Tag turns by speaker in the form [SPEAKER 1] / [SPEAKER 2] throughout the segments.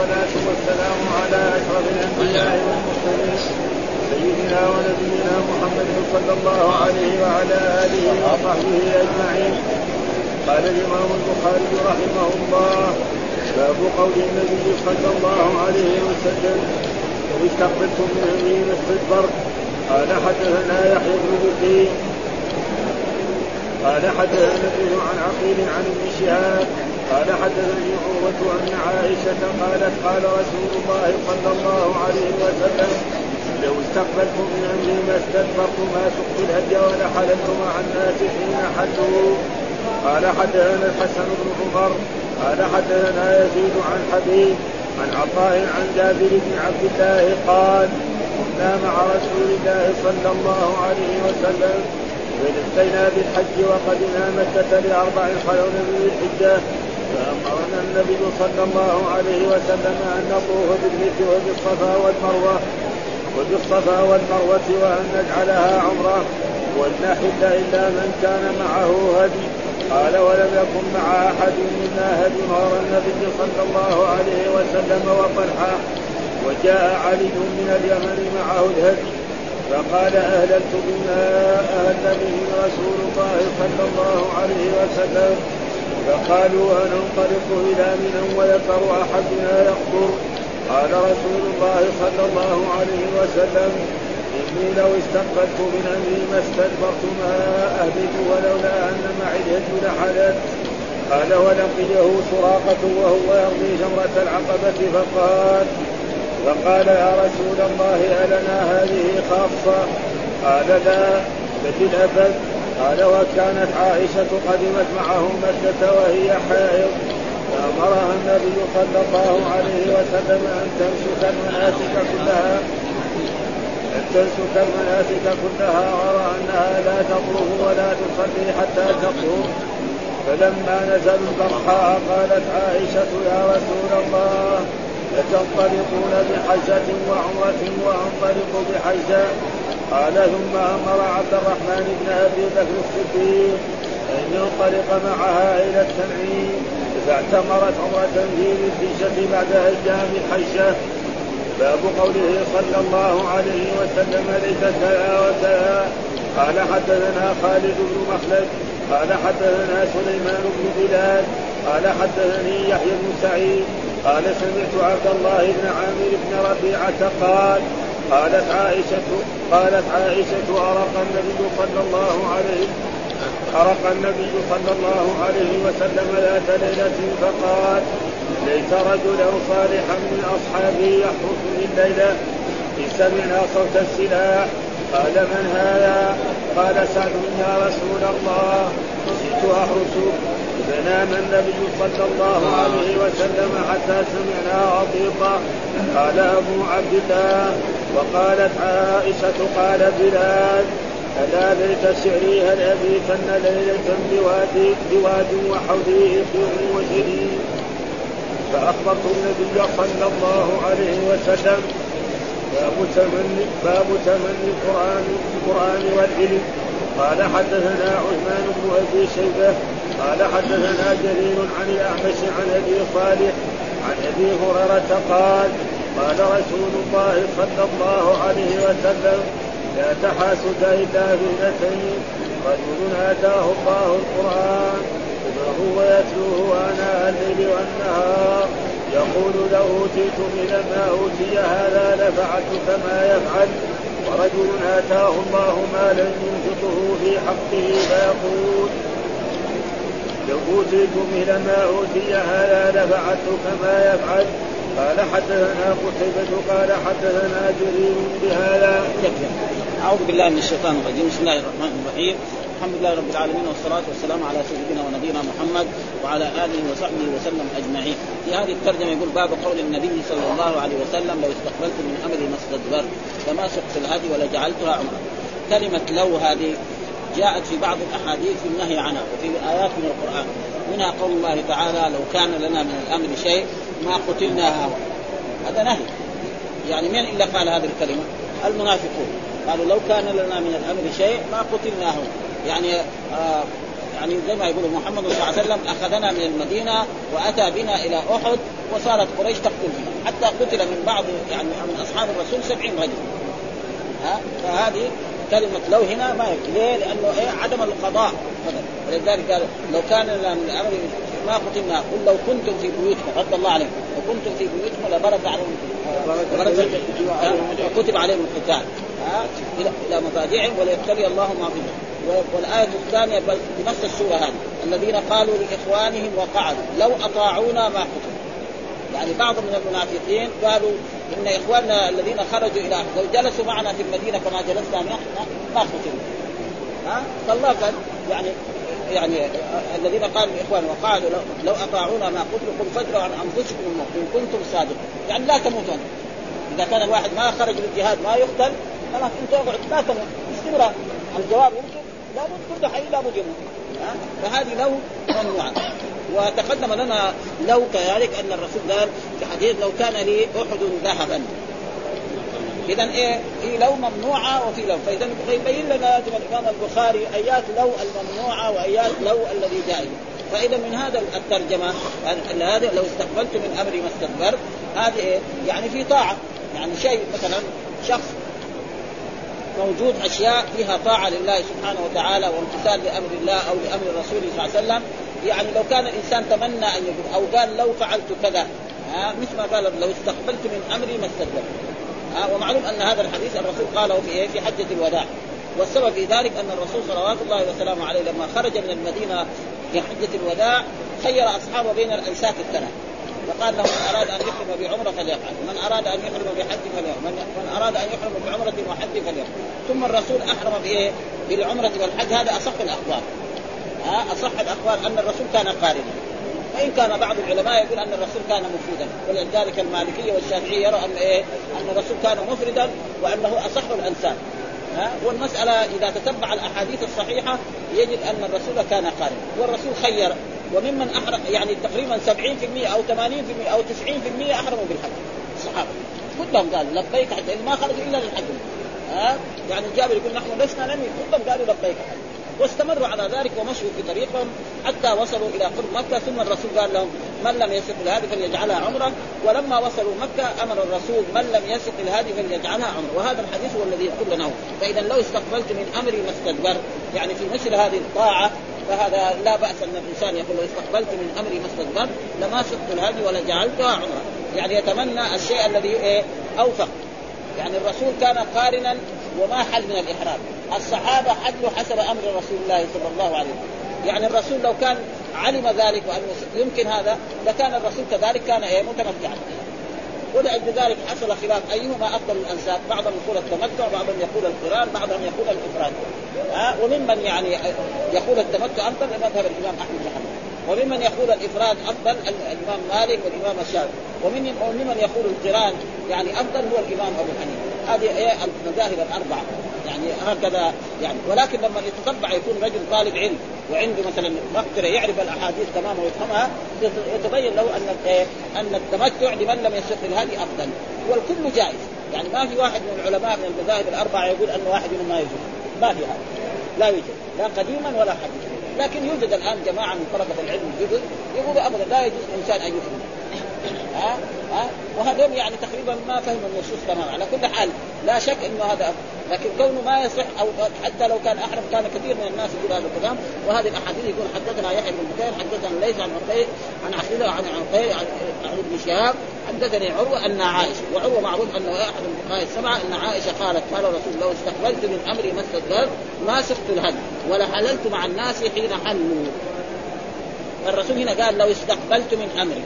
[SPEAKER 1] والصلاة والسلام على أشرف الأنبياء والمرسلين سيدنا ونبينا محمد صلى الله عليه وعلى آله وصحبه أجمعين. قال الإمام البخاري رحمه الله باب قول النبي صلى الله عليه وسلم لو استقبلتم من أمري ما استدبرت قال حدثنا يحيى بن بكير قال حدثنا عن عقيل عن ابن شهاب قال حدثني عروة أن عائشة قالت قال رسول الله صلى الله عليه وسلم لو استقبلت من أمري ما استدبرت ما سقت الهدي ولا حللت مع الناس حين حلوا. قال حدثنا الحسن بن عمر قال حدثنا يزيد عن حبيب عن عطاء عن جابر بن عبد الله قال كنا مع رسول الله صلى الله عليه وسلم ولقينا بالحج وقدنا مكة لأربع خلون من الحجة فأمرنا النبي صلى الله عليه وسلم أن نطوف بالبيت وبالصفا والمروة وبالصفا والمروة وأن نجعلها عمرة ولنحل إلا من كان معه هدي. قال ولم يكن مع أحد منا هدي. غير النبي صلى الله عليه وسلم وطلحة وجاء علي من اليمن معه الهدي. فقال أهللت بما أهل به رسول الله صلى الله عليه وسلم. فقالوا أننطلق إلى منى وذكر أحدنا يقبر. قال رسول الله صلى الله عليه وسلم إني لو استقبلت من أمري ما استدبرت ما أهلك ولولا أن معي الهدي لحلت. قال ولقيه سراقة وهو يرمي جمرة العقبة فقال فقال يا رسول الله ألنا هذه خاصة؟ قال لا بل الأبد قال وكانت عائشة قدمت معه مكة وهي حائض فأمرها النبي صلى الله عليه وسلم أن تنسك المناسك كلها أن تنسك المناسك كلها غير أنها لا تطوف ولا تصلي حتى تطهر فلما نزلوا البرحاء قالت عائشة يا رسول الله لتنطلقون بحجة وعمرة وأنطلق بحجة قال ثم أمر عبد الرحمن بن أبي بكر الصديق أن ينطلق معها إلى التنعيم. فاعتمرت عمرة في الحجة بعد أيام الحجة باب قوله صلى الله عليه وسلم ليس كذا وكذا قال حدثنا خالد بن مخلد. قال حدثنا سليمان بن بلال. قال حدثني يحيى بن سعيد. قال سمعت عبد الله بن عامر بن ربيعة قال قالت عائشة قالت عائشة أرق النبي صلى الله عليه أرق النبي صلى الله عليه وسلم ذات ليلة فقال ليس رجلا صالحا من أصحابي يحرسني الليلة إذ سمعنا صوت السلاح. قال من هذا؟ قال سعد يا رسول الله جئت أحرسك فنام النبي صلى الله عليه وسلم حتى سمعنا عطيطا قال أبو عبد الله. وقالت عائشة قال بلال ألا ليت شعري هل أبيتن ليلة بواد بواد وحولي إخوه وشديد فأخبرت النبي صلى الله عليه وسلم باب تمني باب تمني القرآن القرآن والعلم. قال حدثنا عثمان بن أبي شيبة قال حدثنا جرير عن الأعمش عن أبي صالح عن أبي هريرة قال قال رسول الله صلى الله عليه وسلم لا تحاسد إلا باثنتين رجل آتاه الله القرآن فهو يتلوه آناء الليل والنهار يقول لو أوتيت من ما أوتي هذا لفعلت كما يفعل ورجل آتاه الله مالا ينفقه في حقه فيقول لو أوتيت من ما أوتي هذا لفعلت كما يفعل قال حدثنا قتيبة قال حدثنا جرير بهذا.
[SPEAKER 2] أعوذ بالله من الشيطان الرجيم. بسم الله الرحمن الرحيم. الحمد لله رب العالمين والصلاة والسلام على سيدنا ونبينا محمد وعلى آله وصحبه وسلم أجمعين. في هذه الترجمة يقول باب قول النبي صلى الله عليه وسلم لو استقبلت من أمري ما استدبرت فما سقت الهدي ولجعلتها عمرة. كلمة لو هذه جاءت في بعض الأحاديث في النهي عنها وفي آيات من القرآن. منها قول الله تعالى لو كان لنا من الأمر شيء ما قتلنا هذا نهي. يعني من إلا قال هذه الكلمة؟ المنافقون. قالوا لو كان لنا من الأمر شيء ما قتلناه يعني آه يعني زي ما يقول محمد صلى الله عليه وسلم أخذنا من المدينة وأتى بنا إلى أحد وصارت قريش تقتل فيه. حتى قتل من بعض يعني من أصحاب الرسول سبعين رجل. ها؟ فهذه كلمة لو هنا ما يكفي. ليه؟ لأنه إيه؟ عدم القضاء. ولذلك قال لو كان الأمر ما قل لو كنتم في بيوتكم رد الله عليكم. لو كنتم في بيوتكم لبرز عليهم كتب عليهم القتال. إلى إلى مضاجعهم وليبتلي الله ما فيهم. والآية الثانية بل بنفس السورة هذه. الذين قالوا لإخوانهم وقعدوا لو أطاعونا ما قتلوا يعني بعض من المنافقين قالوا إن إخواننا الذين خرجوا إلى لو جلسوا معنا في المدينة كما جلسنا نحن ما قتلوا ها؟ فالله قال يعني يعني الذين قالوا لاخوان وقالوا لو أطاعونا ما قل فادروا عن أنفسكم الموت إن كنتم صادقين. يعني لا تموتون. إذا كان الواحد ما خرج للجهاد ما يقتل خلاص انت اقعد لا تموت. استمرار الجواب يمكن لابد كل حي لابد يموت. فهذه لو ممنوعة. وتقدم لنا لو كذلك أن الرسول قال في حديث لو كان لي أحد ذهبا. اذا إيه في لو ممنوعة وفي لو. فاذا يبين لنا الإمام البخاري آيات لو الممنوعة وآيات لو الذي جائز فإذا من هذا الترجمة هذا لو استقبلت من أمري ما استكبرت هذه إيه؟ يعني في طاعة. يعني شيء مثلا شخص موجود أشياء فيها طاعة لله سبحانه وتعالى وامتثال لأمر الله أو لأمر الرسول صلى الله عليه وسلم. يعني لو كان الإنسان تمنى أن يقول أو قال لو فعلت كذا مثل ما قال لو استقبلت من أمري ما استدبرت ها ومعلوم أن هذا الحديث الرسول قاله في إيه؟ في حجة الوداع والسبب في ذلك أن الرسول صلوات الله وسلامه عليه لما خرج من المدينة في حجة الوداع خير أصحابه بين الأنساك الثلاث فقال له من أراد أن يحرم بعمرة فليفعل، من أراد أن يحرم بحج فليفعل، من أراد أن يحرم بعمرة وحج فليفعل، ثم الرسول أحرم بايه؟ بالعمرة والحج هذا أصح الاخبار. ها أصح الاخبار أن الرسول كان قارنا. وإن كان بعض العلماء يقول أن الرسول كان مفردا ولذلك المالكية والشافعية يرى أن إيه؟ أن الرسول كان مفردا وأنه أصح الانساب. ها؟ والمسألة إذا تتبع الأحاديث الصحيحة يجد أن الرسول كان قارنا والرسول خير وممن أحرم يعني تقريبا 70% أو 80% أو 90% أحرموا بالحج. الصحابه كلهم قالوا لبيك حتى ما خرجوا إلا للحج. ها؟ يعني جابر يقول نحن لسنا نمي كلهم قالوا لبيك حج. واستمروا على ذلك ومشوا في طريقهم حتى وصلوا إلى قرب مكة. ثم الرسول قال لهم من لم يسق الهادي فليجعلها عمرة. ولما وصلوا مكة أمر الرسول من لم يسق الهادي فليجعلها عمرة. وهذا الحديث هو الذي يقول لنا فإذا لو استقبلت من امري ما استدبرت يعني في مثل هذه الطاعة فهذا لا بأس أن الإنسان يقول لو استقبلت من امري ما استدبرت لما سقت الهدي ولا جعلتها عمرة. يعني يتمنى الشيء الذي إيه؟ اوفق يعني الرسول كان قارنا وما حل من الإحرام. الصحابة حلوا حسب أمر رسول الله صلى الله عليه وسلم. يعني الرسول لو كان علم ذلك وانه يمكن هذا لكان الرسول كذلك كان إيه متمتعا. ولأجل ذلك حصل خلاف. أيهما أفضل الأنساب؟ بعضهم يقول التمتع بعضهم يقول القران بعضهم يقول الإفراد. ها؟ وممن يعني يقول التمتع أفضل مذهب الإمام أحمد بن حنبل. وممن يقول الإفراد أفضل الإمام مالك والإمام الشافعي. ومن وممن يقول القران يعني أفضل هو الإمام أبو حنيفة. هذه إيه المذاهب الأربعة. يعني هكذا يعني. ولكن لما يتتبع يكون رجل طالب علم وعنده مثلا مقدرة يعرف الأحاديث تماما ويفهمها يتبين له أن إيه؟ أن التمتع لمن لم يسق الهدي أفضل. والكل جائز. يعني ما في واحد من العلماء من المذاهب الأربعة يقول أن واحد منهم ما يجوز. ما في هذا. لا يوجد. لا قديما ولا حديثا. لكن يوجد الآن جماعة من طلبة العلم الجدد يقولوا ابدا لا يجوز الإنسان أن يفهم. ها؟ ها؟ وهذول يعني تقريبا ما فهموا النصوص تماما على كل حال لا شك إنه هذا لكن كونه ما يصح أو حتى لو كان أحرم كان كثير من الناس يقول هذا الكلام. وهذه الأحاديث يقول حدثنا يحيى بن بكير حدثنا ليس عن عقيل عن عقيل عن عقيل عن, ابن شهاب حدثني عروة أن عائشة وعروة معروف انه احد الفقهاء السبعه أن عائشة قالت قال الرسول لو استقبلت من أمري ما استقبلت ما سقت الهدي ولا حللت مع الناس حين حلوا. الرسول هنا قال لو استقبلت من أمري.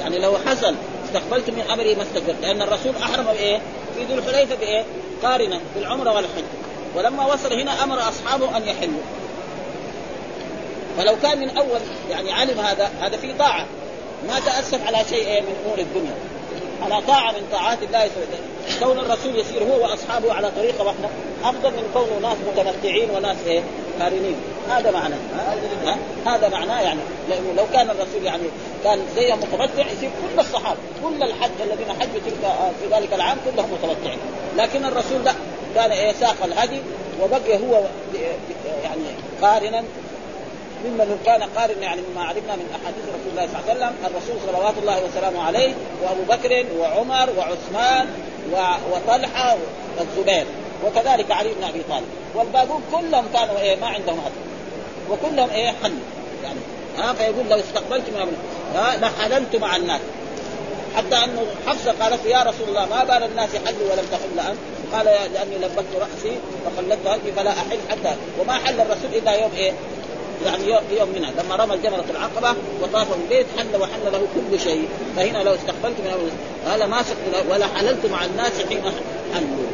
[SPEAKER 2] يعني لو حصل استقبلت من امري ما استقبلت. لأن الرسول أحرم بإيه؟ في ذو الحليفة بإيه؟ قارنا بالعمره والحج. ولما وصل هنا أمر أصحابه أن يحلوا. فلو كان من أول يعني علم هذا هذا في طاعة. ما تأسف على شيء من أمور الدنيا. على طاعة من طاعات الله سبحانه كون الرسول يسير هو وأصحابه على طريقه واحدة أفضل من كونه ناس متمتعين وناس إيه؟ قارنين. هذا معناه؟ هذا معناه يعني. لأنه لو كان الرسول يعني كان زي متمتع يصير كل الصحابة كل الحج الذين حجوا تلك في ذلك العام كلهم متمتعين. لكن الرسول لا. كان إيه ساق الهدي وبقي هو يعني قارنا ممن كان قارن يعني مما علمنا من أحاديث رسول الله صلى الله عليه وسلم الرسول صلوات الله وسلامه عليه وأبو بكر وعمر وعثمان وطلحة والزبير وكذلك علي بن أبي طالب. والباقون كلهم كانوا إيه ما عندهم هدف وكلهم إيه حل. يعني ها فيقول لو استقبلت من ها لحللت مع الناس. حتى أنه حفصة قالت يا رسول الله ما بال الناس حلوا ولم تحل انت؟ قال لأني لبست رأسي وخلدت هدي فلا أحل حتى. وما حل الرسول إلا يوم إيه؟ يعني يوم منها. لما رمى الجمرة العقبة وطاف البيت حل وحل له كل شيء. فهنا لو استقبلت من هذا ما ولا حللت مع الناس حين حلوا.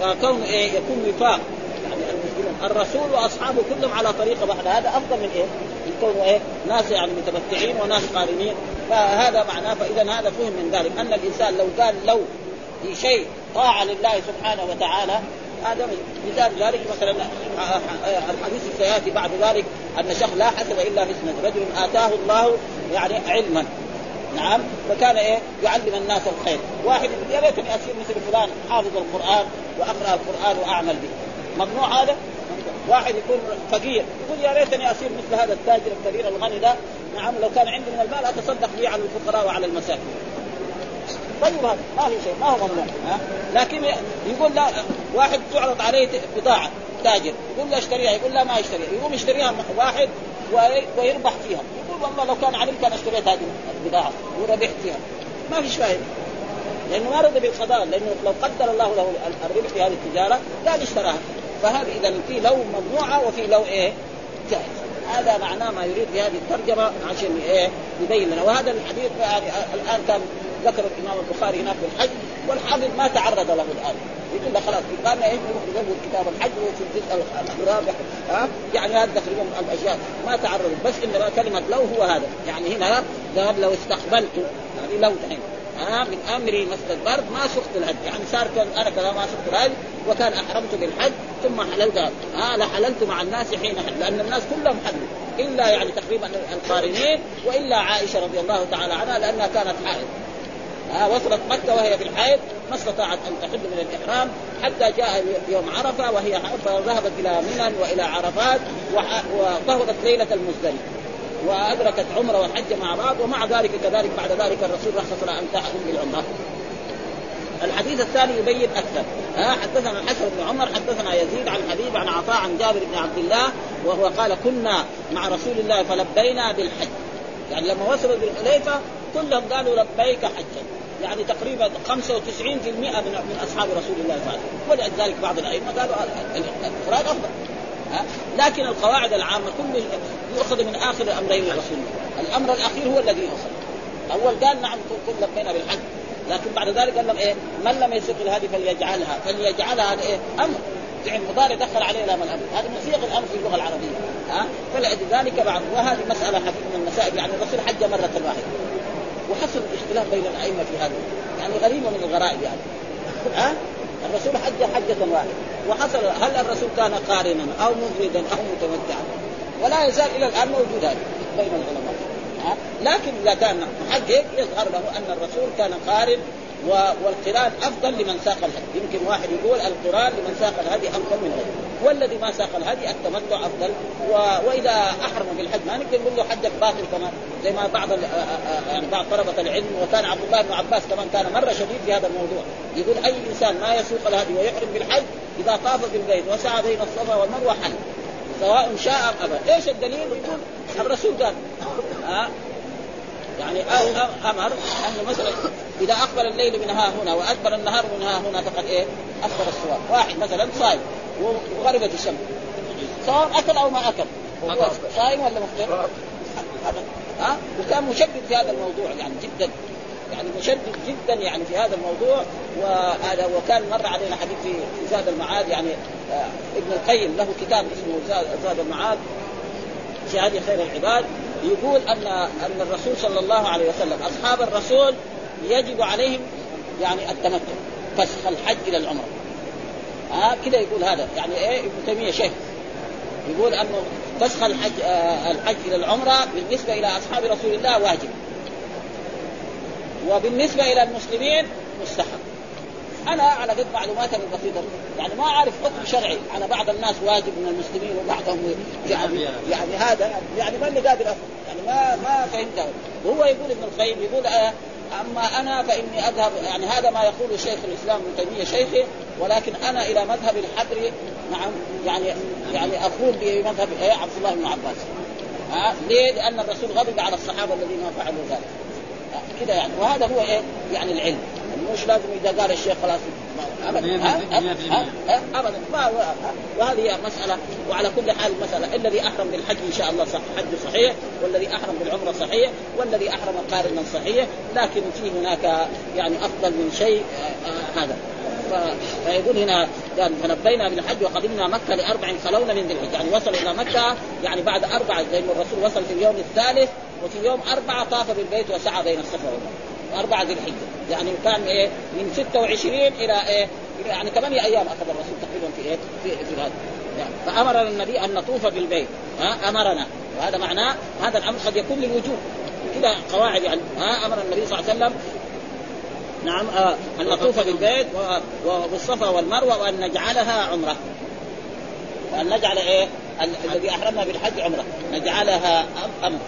[SPEAKER 2] فكون إيه؟ يكون وفاق. يعني الرسول وأصحابه كلهم على طريقة واحدة هذا أفضل من إيه؟ يكونوا إيه؟ ناس يعني متمتعين وناس قارنين. فهذا معناه فإذا هذا فهم من ذلك. أن الإنسان لو قال لو في شيء طاعه لله سبحانه وتعالى هذا مثال ذلك مثلا الحديث سياتي بعد ذلك أن شخص لا حسب إلا في رجل آتاه الله يعني علما. نعم. فكان إيه؟ يعلم الناس الخير. واحد يا ليتني اصير مثل فلان حافظ القرآن وأقرأ القرآن وأعمل به. ممنوع هذا؟ واحد يكون فقير يقول يا ليتني اصير مثل هذا التاجر الكبير الغني ده. نعم. لو كان عندي من المال أتصدق به على الفقراء وعلى المساكين. طيب هذا ما في شيء ما هو ممنوع. لكن يقول لا واحد تعرض عليه بضاعة تاجر يقول له اشتريها يقول لا ما اشتريها يقوم يشتريها واحد ويربح فيها. يقول والله لو كان علمت كان اشتريت هذه البضاعة وربحت فيها. ما فيش فائده لأنه ما رضي بالقضاء لأنه لو قدر الله له الربح في هذه التجارة كان اشتراها. فهذه اذا في لو ممنوعة وفي لو إيه؟ جائز. هذا معناه ما يريد في هذه الترجمة عشان إيه يبين لنا. وهذا الحديث يعني الآن كان ذكر الإمام البخاري هناك في الحج والحافظ ما تعرض له الآن. يقول له خلاص قال إيش يزود كتاب الحج وفي الجزء الرابع. ها؟ يعني هذا تقريبا الأشياء ما تعرض. بس إنما كلمة لو هو هذا. يعني هنا قال لو استقبلت يعني لو دحين. ها من امري ما استدبرت ما سقت الهدي يعني صار أنا كذا ما سقت الهدي وكان أحرمت بالحج ثم حللت. ها لحللت مع الناس حين حل لأن الناس كلهم حلوا. إلا يعني تقريبا القارنين وإلا عائشة رضي الله تعالى عنها لأنها كانت حائض. ها وصلت مكة وهي في الحيض ما استطاعت أن تحل من الإحرام حتى جاء يوم عرفة وهي فذهبت إلى منى وإلى عرفات وطهرت ليلة المزدلفة. وأدركت عمرة والحج مع بعض ومع ذلك كذلك بعد ذلك الرسول رخص لها أن تحرم بالعمرة. الحديث الثاني يبين أكثر. ها حدثنا الحسن بن عمر حدثنا يزيد عن حبيب عن عطاء عن جابر بن عبد الله وهو قال كنا مع رسول الله فلبينا بالحج. يعني لما وصلوا ذي الحليفة كلهم قالوا لبيك حجا. يعني تقريبا 95% من من أصحاب رسول الله صلى الله عليه وسلم. ولذلك بعض الأئمة قالوا الافراد أفضل. ها؟ لكن القواعد العامة كل يؤخذ من آخر الامرين الرسول الأمر الأخير هو الذي يؤخذ. أول قال نعم كل لبينا بالحج لكن بعد ذلك قال لهم إيه؟ من لم يسق الهدي فليجعلها. فليجعلها هذا إيه؟ أمر. فعل مضارع دخل عليه لام الأمر. هذا من صيغ الأمر في اللغة العربية. ها؟ فلذلك بعد وهذه مسألة حقيقه من المسائل. يعني الرسول حج مرة واحدة. وحصل الاختلاف بين الأئمة في هذا. يعني غريبه من الغرائب يعني. ها؟ الرسول حج حجة واحدة. وحصل هل الرسول كان قارنا أو مفردا أو متمتعا؟ ولا يزال إلى الآن موجود هذا بين العلماء. لكن إذا كان محقق يظهر له أن الرسول كان قارن والقران أفضل لمن ساق الهدي يمكن واحد يقول القرآن لمن ساق الهدي أفضل من غيره. والذي ما ساق الهدي التمتع أفضل. و... وإذا أحرم بالحج ما نقدر نقول له حجك باطل كمان زي ما بعض يعني بعض طلبة العلم وكان عبد الله بن عباس كمان كان مرة شديد في هذا الموضوع. يقول أي إنسان ما يسوق الهدي ويحرم بالحج إذا طاف بالبيت وسعى بين الصفا والمروة حل سواء شاء أم أبى، إيش الدليل؟ يقول الرسول قال ها يعني أمر انه مثلا إذا أقبل الليل من ها هنا وأدبر النهار من ها هنا فقد إيه؟ افطر الصواب، واحد مثلا صايم وغربت الشمس. سواء أكل أو ما أكل؟ صايم ولا مفطر؟ ها؟ وكان مشدد في هذا الموضوع يعني جدا. يعني مشدد جدا يعني في هذا الموضوع. وهذا وكان مر علينا حديث في زاد المعاد يعني آه ابن القيم له كتاب اسمه زاد المعاد في هذه خير العباد. يقول أن أن الرسول صلى الله عليه وسلم أصحاب الرسول يجب عليهم يعني التمتع فسخ الحج إلى العمرة. آه كذا يقول هذا. يعني إيه؟ ابن تيمية شيخ. يقول انه فسخ الحج آه الحج إلى العمرة بالنسبة إلى أصحاب رسول الله واجب. وبالنسبة إلى المسلمين مستحب. أنا على قد معلوماتي البسيطه يعني ما أعرف حكم شرعي. على بعض الناس واجب من المسلمين وبعضهم يعني يعني هذا يعني ما اللي قادر يعني ما ما فهمت وهو يقول ابن القيم يقول آه أما أنا فإني اذهب يعني هذا ما يقول شيخ الإسلام ابن تيمية شيخي ولكن أنا إلى مذهب الحبر نعم يعني يعني أقول بمذهب إيه عبد الله بن عباس. ها ليه؟ لأن الرسول غضب على الصحابة الذين فعلوا ذلك. كذا يعني. وهذا هو إيه؟ يعني العلم. مش لازم إذا قال الشيخ خلاص. ابدا. ابدا. ما وهذه مساله وعلى كل حال المسألة. الذي أحرم بالحج إن شاء الله صح حج صحيح والذي أحرم بالعمرة صحيح والذي أحرم قارنا صحيح لكن في هناك يعني أفضل من شيء آه، هذا. فيقول هنا قال فنبينا بالحج وقدمنا مكة لأربع خلونا من ذي يعني وصل إلى مكة يعني بعد أربعة زي ما الرسول وصل في اليوم الثالث وفي يوم أربعة طاف بالبيت وسعى بين الصفا والمروة. أربعة ذي الحجة. يعني كان إيه من 26 إلى إيه يعني ثمانية أيام أخذ الرسول تقريبا في إيه في, في هذا يعني فأمرنا النبي أن نطوف بالبيت. ها أمرنا. وهذا معناه هذا الأمر قد يكون للوجوب. كذا قواعد يعني. ها أمر النبي صلى الله عليه وسلم. نعم آه أن نطوف بالبيت والصفا والمروة وأن نجعلها عمرة. وأن نجعل إيه الذي أحرمنا بالحج عمرة. نجعلها أمر.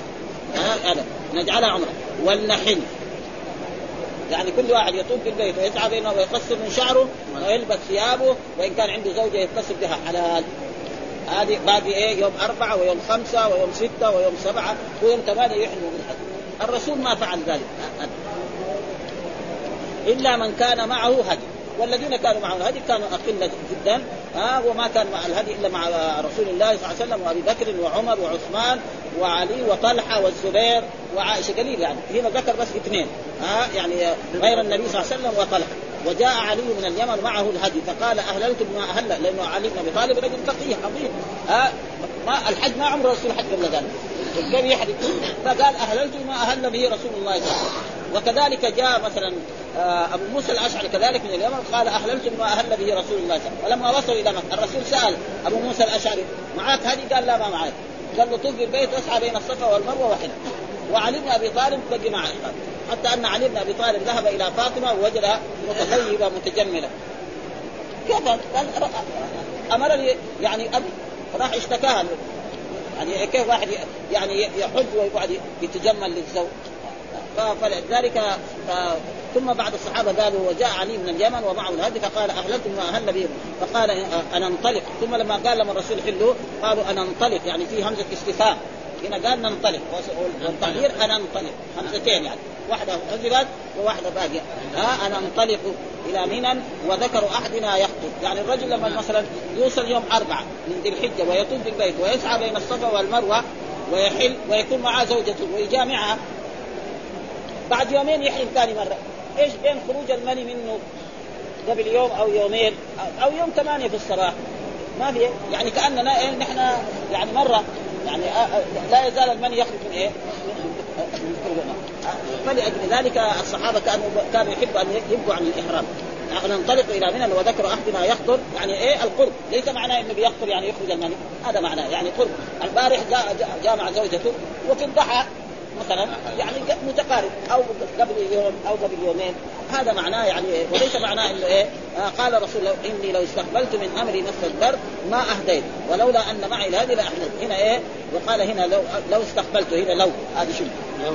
[SPEAKER 2] ها هذا نجعلها عمرة. ولنحل يعني كل واحد يطوف بالبيت ويسعى بينه ويقصر من شعره ويلبس ثيابه وإن كان عنده زوجة يتصل بها حلال. هذه باقي إيه؟ يوم أربعة ويوم خمسة ويوم ستة ويوم سبعة ويوم ثمانية يحرموا بالحج. الرسول ما فعل ذلك. إلا من كان معه هدي والذين كانوا معه الهدي كانوا أقلة جدا ها وما كان مع الهدي إلا مع رسول الله صلى الله عليه وسلم وأبي بكر وعمر وعثمان وعلي وطلحة والزبير وعائشة قليل يعني هنا ذكر بس اثنين ها يعني غير النبي صلى الله عليه وسلم وطلحة. وجاء علي من اليمن معه الهدي فقال اهللت بما أهل لأنه علي بن أبي طالب رجل فقيه عظيم ها ما الحج ما عمر الرسول حج قبل ذلك. فقال اهللت بما أهل به رسول الله صلى الله عليه وسلم. وكذلك جاء مثلا آه، أبو موسى الأشعري كذلك من اليمن قال اهللت بما أهل به رسول الله صلى الله عليه وسلم. ولما وصلوا إلى مكة الرسول سأل أبو موسى الأشعري معك هدي قال لا ما معك قال له طوف بالبيت واسعى بين الصفا والمروة وحدة. وعلي بن أبي طالب بقي معه حتى أن علي بن أبي طالب ذهب إلى فاطمة ووجدها متطيبه متجملة. كيف؟ أمرني يعني ابي راح اشتكاها. يعني كيف واحد يعني يحج ويقعد يتجمل للزوج؟ فلذلك ثم بعض الصحابة قالوا وجاء علي من اليمن ومعه الهدي فقال اهلتم ما أهل به فقال أنا انطلق. ثم لما قال لما الرسول حلوا قالوا أنا انطلق. يعني في همزة استفهام. هنا قال ننطلق والتغيير أنا انطلق. همزتين يعني. واحدة حذفت وواحدة باقية. ها أنا انطلق إلى منى وذكر أحدنا يخطب. يعني الرجل لما مثلا يوصل يوم أربعة من ذي الحجة ويطوف بالبيت ويسعى بين الصفا والمروة ويحل ويكون معاه زوجته ويجامعها بعد يومين يحرم ثاني مرة. إيش بين خروج المني منه قبل يوم أو يومين أو يوم ثمانية في الصباح؟ ما في. يعني كأننا إيه نحن يعني مرة. يعني آه، آه، لا يزال المني يخرج من إيه؟ فلأجل ذلك الصحابة كانوا كانوا يحبوا أن يبقوا عن الإحرام. ننطلق إلى منى وذكر أحدنا يخطر. يعني إيه؟ القرب. ليس معناه إنه بيخطر يعني يخرج المني. هذا معناه. يعني قرب. البارح جاء, جاء مع زوجته وفي الضحى مثلا يعني متقارب أو قبل يوم أو قبل يومين. هذا معناه يعني وليس معناه إنه إيه؟ آه قال رسول الله إني لو استقبلت من أمري ما استدبرت ما أهديت. ولولا أن معي الهدي لاحدث هنا. إيه؟ وقال هنا لو لو استقبلت هنا لو. هذه شو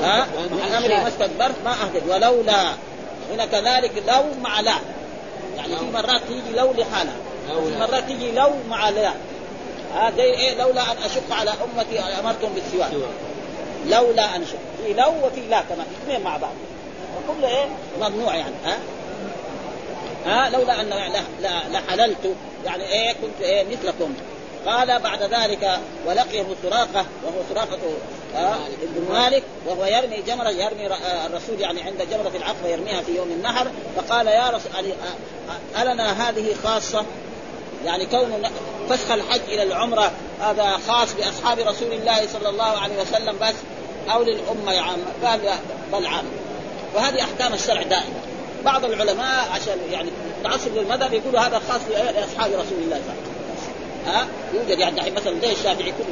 [SPEAKER 2] ها؟ من أمري ما استدبرت ما أهديت. ولولا. هنا كذلك لو مع لا. يعني في مرات تيجي لو لحالها. في مرات تيجي لو مع لا. هذا إيه؟ لولا أن أشق على أمتي أمرتهم بالسواك. لولا ان شق في لو وفي لا كمان اثنين مع بعض. وكل إيه؟ ممنوع يعني ها؟ ها؟ لولا أن لحللت يعني إيه؟ كنت إيه؟ مثلكم. قال بعد ذلك ولقيه سراقة وهو سراقة آه ابن مالك وهو يرمي جمرة يرمي الرسول يعني عند جمرة العقبه يرميها في يوم النحر فقال يا رسول يعني ألنا هذه خاصة؟ يعني كون فسخ الحج إلى العمرة هذا خاص بأصحاب رسول الله صلى الله عليه وسلم بس أو للأمة عامه قال بل عام. وهذه أحكام الشرع دائما. بعض العلماء عشان يعني تعصب للمذهب يقولوا هذا خاص لاصحاب رسول الله صلى الله عليه وسلم. ها؟ يوجد يعني دحين مثلا زي الشافعي يكون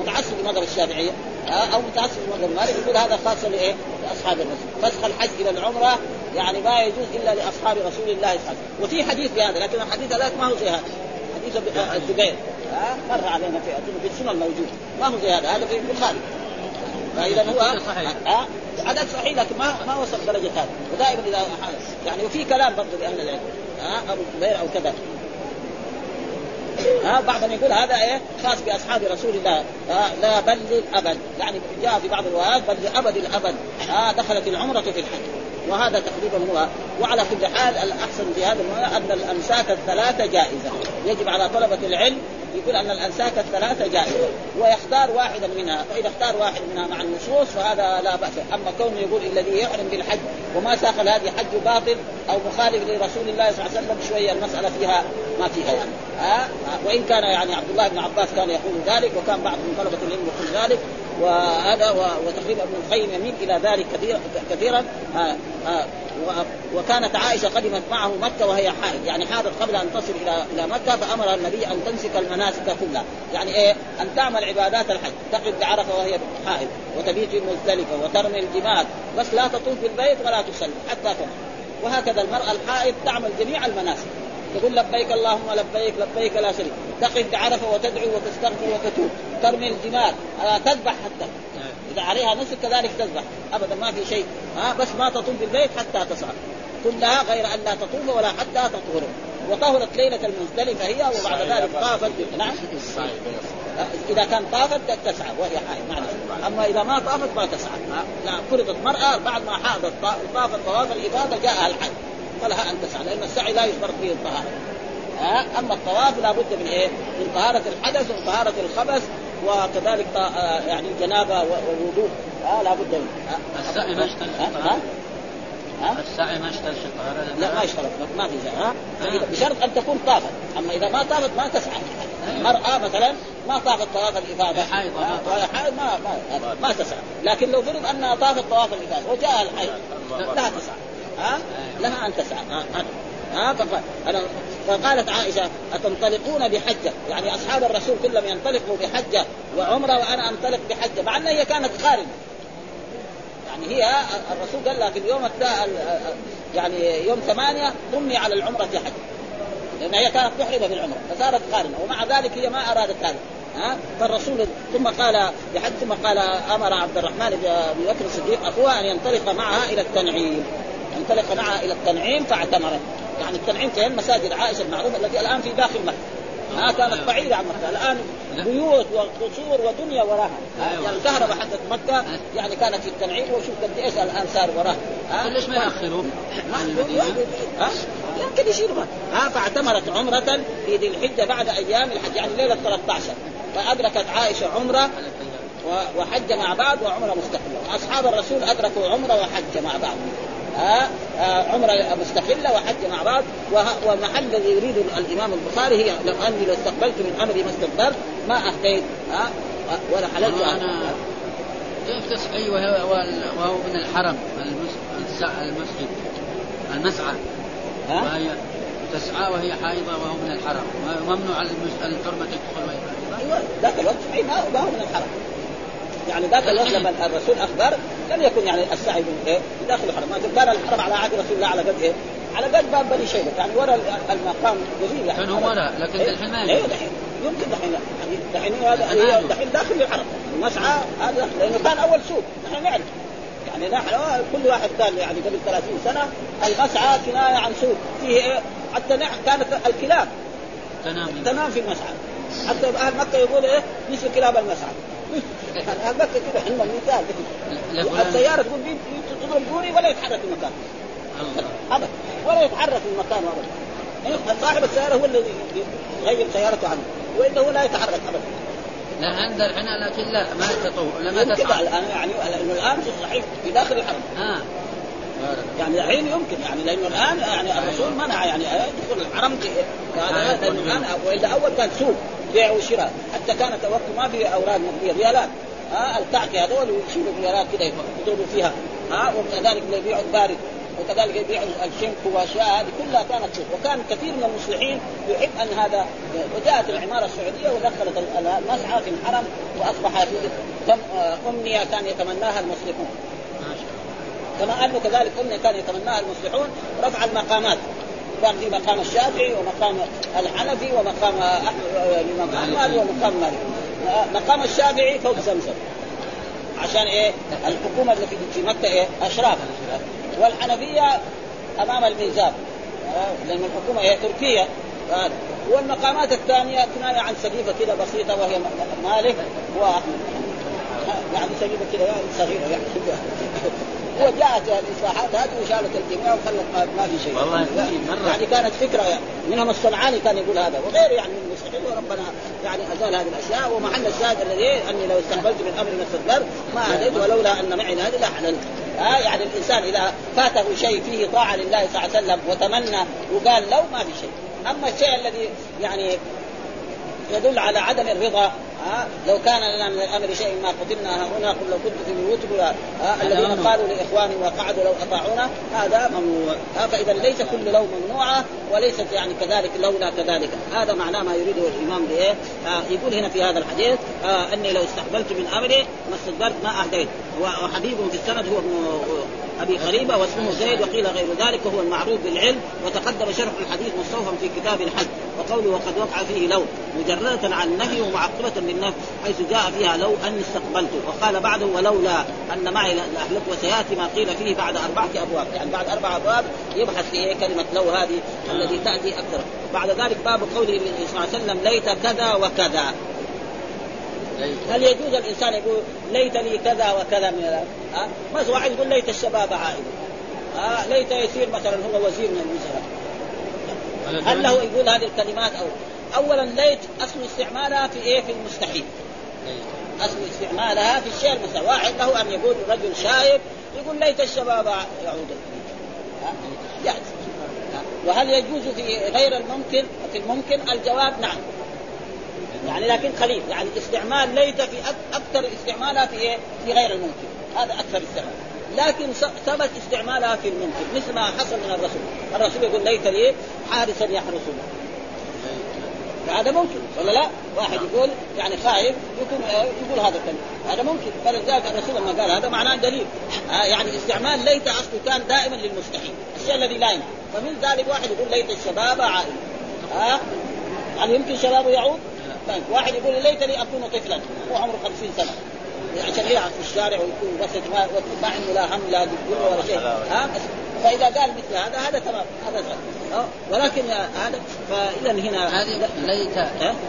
[SPEAKER 2] متعصب لمذهب الشافعيه ها؟ أو متعصب لمذهب مالك يقول هذا خاص لإيه؟ لأصحاب الرسول. فسخ الحج إلى العمرة يعني ما يجوز إلا لأصحاب رسول الله صلى الله عليه وسلم. وفي حديث بهذا لكن الحديث هذاك ما هو زي هذا. حديث الزبير. ها مر علينا في في السنن موجود ما هو زي هذا؟ هذا في البخاري. فإذا هو ها عدد صحيح لكن ما ما وصل درجة هذا. ودائما إذا يعني وفي كلام برضه لأهل العلم. ها أبو الزبير أو كذا. ها بعضهم يقول هذا إيه؟ خاص بأصحاب رسول الله. ها لا بل للأبد. يعني جاء في بعض الروايات بل لأبد الأبد. ها دخلت العمرة في الحج. وهذا تقريبا هو. وعلى كل حال الأحسن في هذا أن الامساك الثلاثة جائزة. يجب على طلبة العلم يقول أن الأنساك الثلاثة جائزة. ويختار واحدا منها. فإذا اختار واحد منها مع النصوص فهذا لا بأس. أما كونه يقول الذي يحرم بالحج وما ساق هذه حج باطل أو مخالف لرسول الله صلى الله عليه وسلم شوية المسألة فيها ما فيها يعني. ها؟ وإن كان يعني عبد الله بن عباس كان يقول ذلك وكان بعض من طلبة العلم يقول ذلك. وهذا وتقريبا ابن القيم يميل إلى ذلك كثيرا كثيرا. ها ها وكانت عائشة قدمت معه مكة وهي حائض. يعني حاضت قبل أن تصل إلى إلى مكة فأمر النبي أن تمسك المناسك كلها. يعني إيه؟ أن تعمل عبادات الحج. تقف بعرفة وهي حائض. وتبيت في مزدلفه وترمي الجمال بس لا تطوف بالبيت ولا تصلي حتى تمر وهكذا المرأة الحائض تعمل جميع المناسك تقول لبيك اللهم لبيك لبيك لا شريك. تقف بعرفه وتدعو وتستغفر وتتوب. ترمي الجمال. آه تذبح حتى. إذا عليها نسك كذلك تذبح. أبدا ما في شيء. ها؟ بس ما تطوف بالبيت حتى تصعد كلها غير أن لا تطوف ولا حتى تطهر. وطهرت ليلة المزدلفة هي وبعد ذلك طافت. نعم. إذا كان طافت تسعى وهي حائض. معلش. أما إذا ما طافت ما تسعى لا فرضت مرأة بعد ما حاضت. طافت طواف الافاضه جاءها الحج. فلها أن تسعى لأن السعي لا يشترط فيه الطهارة. ها؟ أما الطواف لابد من إيه؟ من طهارة الحدث وطهارة الخبث وكذلك يعني الجنابة والوضوء. ها؟ لابد من.
[SPEAKER 3] السعي ما يشترط
[SPEAKER 2] ها؟
[SPEAKER 3] ها؟ السعي ما يشترط الطهارة؟
[SPEAKER 2] لا ما يشترط. ما في ها؟ بشرط أن تكون طافت. أما إذا ما طافت ما تسعى. المرأة مثلا ما طافت طواف الإفاضة.
[SPEAKER 3] حائض
[SPEAKER 2] وهي حائض ما ما ما تسعى. لكن لو فرض أنها طافت طواف الإفاضة وجاء الحيض لا تسعى. ها؟ لها أن تسعى. ها, ها فقال فقالت عائشة أتنطلقون بحجة؟ يعني أصحاب الرسول كلهم ينطلقوا بحجة وعمرة وأنا أنطلق بحجة مع أنها هي كانت خارجه يعني هي الرسول قال لها في اليوم. يعني يوم ثمانية ضمي على العمرة حج. لأن هي كانت محرمة بالعمره فصارت قارنه ومع ذلك هي ما أرادت هذا. ها؟ فالرسول ثم قال بحج ثم قال أمر عبد الرحمن بن بكر الصديق اخوها أن ينطلق معها إلى التنعيم. انطلق معها إلى التنعيم فاعتمرت. يعني التنعيم كأن مساجد عائشة المعروفة التي الآن في داخل مكة. ما كانت بعيدة عن مكة. الآن بيوت وقصور ودنيا وراها. يعني الكهرباء حقت مكة يعني كانت في التنعيم. وشوف قد إيش الآن صار وراها.
[SPEAKER 3] ليش ما يأخروا؟
[SPEAKER 2] يمكن يشيلوا ها؟ فاعتمرت عمرة في ذي الحجة بعد أيام الحج. يعني ليلة 13 فأدركت عائشة عمرة وحج مع بعض وعمرة مستقلة أصحاب الرسول أدركوا عمرة وحج مع بعض. ها عمرة مستقلة وحج مع بعض ومحل الذي يريد الإمام البخاري هي لو أني لو استقبلت من امري ما استقبلت ما اهديت ها ولا حللت
[SPEAKER 3] أنا كيف تسعي وهو من الحرم المسجد المسعى. وهي تسعى وهي حائضة وهو من الحرم. ممنوع الحرمة تدخل وهي
[SPEAKER 2] أيوه ذاك الوقت ما هو من الحرم. يعني ذاك الوقت لما الرسول أخبر لم يكن يعني السعي من إيه؟ داخل الحرم، ما كان الحرم على عهد رسول الله على قد إيه؟ على قد باب بني شيبة، يعني ورا المقام جزيل يعني.
[SPEAKER 3] كان هو ورا لكن الحين ما
[SPEAKER 2] أيوه دحين. يمكن دحين يعني دحين هذا دحين داخل الحرم، المسعى هذا لأنه كان أول سوق، نحن نعرف. يعني نحن كل واحد قال يعني قبل 30 سنة المسعى كناية عن سوق. فيه إيه؟ حتى كانت الكلاب.
[SPEAKER 3] تنام.
[SPEAKER 2] تنام في المسعى. حتى أهل مكة يقولوا إيه؟ مثل كلاب المسعى. مكه كذا عندهم مثال السيارة تقول تضرب دوني ولا يتحرك المكان. ابدا ولا يتحرك المكان ابدا صاحب السيارة هو الذي يغير سيارته عنه وإلا هو لا يتحرك ابدا.
[SPEAKER 3] لا عند الحين لكن لا ما تطوع ولا ما
[SPEAKER 2] تسعى الآن يعني الآن في الصحيح في داخل الحرم.
[SPEAKER 3] آه.
[SPEAKER 2] يعني الحين يمكن يعني لأنه الآن يعني الرسول منع يعني يدخل الحرم هذا لأنه الان وإلا أول كان سوق بيع وشراء. حتى كانت وقت ما في أوراق نقديه ريالات. ها الكعكه هذول يشيلوا ريالات كذا يضربوا فيها. ها وكذلك يبيعوا البارد وكذلك يبيعوا الشنك وأشياء هذه كلها كانت سوق. وكان كثير من المصلحين يحب أن هذا وجاءت العمارة السعودية ودخلت المسعى في الحرم واصبح أمنية كان يتمناها المصلحون كما أنه كذلك قلنا كان يتمناها المصلحون رفع المقامات. كان في مقام الشافعي ومقام الحنفي ومقام الامام احمد ومقام مالك. مقام الشافعي فوق زمزم. عشان إيه؟ الحكومة اللي في مكة إيه؟ أشراف. والحنفية أمام الميزان. لأن الحكومة هي تركية. والمقامات الثانية كنايه عن سقيفة كده بسيطة وهي مالك وأحمد. يعني سقيفة كده صغيره يعني. وجاءت الاصلاحات هذه وشالت الجميع وخلت ما في شيء.
[SPEAKER 3] والله مرة.
[SPEAKER 2] يعني كانت فكرة يعني منهم الصنعاني كان يقول هذا وغيره يعني من المستحيل وربنا يعني أزال هذه الأشياء ومحل الشاهد الذي أني لو استقبلت من امري ما استدبرت ما هديت ولولا أن معي هذه لاحللت ها يعني الإنسان إذا فاته شيء فيه طاعة لله صلى الله عليه وسلم وتمنى وقال لو ما في شيء. أما الشيء الذي يعني يدل على عدم الرضا ها لو كان لنا من الأمر شيء ما قتلنا هنا قل لو كنت في بيوتكم الذين قالوا لاخوانهم وقعدوا لو أطاعونا هذا ممنوع. فإذا ليس كل لو ممنوعة وليست يعني كذلك لولا كذلك. هذا معناه ما يريده الإمام بايه؟ يقول هنا في هذا الحديث أني لو استقبلت من أمري ما استدبرت ما أهديت. وحبيب في السند هو ابن أبي قريبه واسمه زيد وقيل غير ذلك وهو المعروف بالعلم وتقدم شرح الحديث مستوفى في كتاب الحج وقوله وقد وقع فيه لو مجردة عن النفي ومعقبة للنفي حيث جاء فيها لو اني استقبلت وقال بعده ولولا أن معي لاهلك وسيأتي ما قيل فيه بعد أربعة أبواب. يعني بعد أربع أبواب يبحث في كلمة لو هذه الذي تأتي أكثر. بعد ذلك باب قوله صلى الله عليه وسلم ليت كذا وكذا. هل يجوز الإنسان يقول ليت لي كذا وكذا من ها؟ مثلا واحد يقول ليت الشباب عائد. ليت يصير مثلا هو وزير من الوزراء. هل له يقول هذه الكلمات أو اولا ليت أصل استعمالها في إيه؟ في المستحيل. أصل استعمالها في الشيء المستحيل. واحد له أن يقول رجل شايب يقول ليت الشباب يعود. وهل يجوز في غير الممكن؟ في الممكن؟ الجواب نعم. يعني لكن قليل. يعني استعمال ليت في أكثر استعمالها في إيه؟ في غير الممكن. هذا أكثر استعمال. لكن ثبت استعمالها في الممكن. مثل ما حصل من الرسول. الرسول يقول ليت لي حارسا يحرسني فهذا ممكن. ولا لا؟ واحد يقول يعني خايف يكون يقول هذا الكلام. هذا ممكن. فلذلك الرسول لما قال هذا معناه دليل. آه يعني استعمال ليت أصله كان دائما للمستحيل. الشيء الذي لا يمكن فمن ذلك واحد يقول ليت الشباب عائل ها؟ آه؟ هل يمكن شبابه يعود؟ طيب واحد يقول ليتني أكون طفلا. هو عمره 50 سنة. عشان يلعب في الشارع ويكون بس ما, ما عنده لا هم لا دكتور ولا شيء. ها؟ فإذا قال مثل هذا هذا تمام. هذا ولكن هذا فاذا هنا
[SPEAKER 3] هذه ليت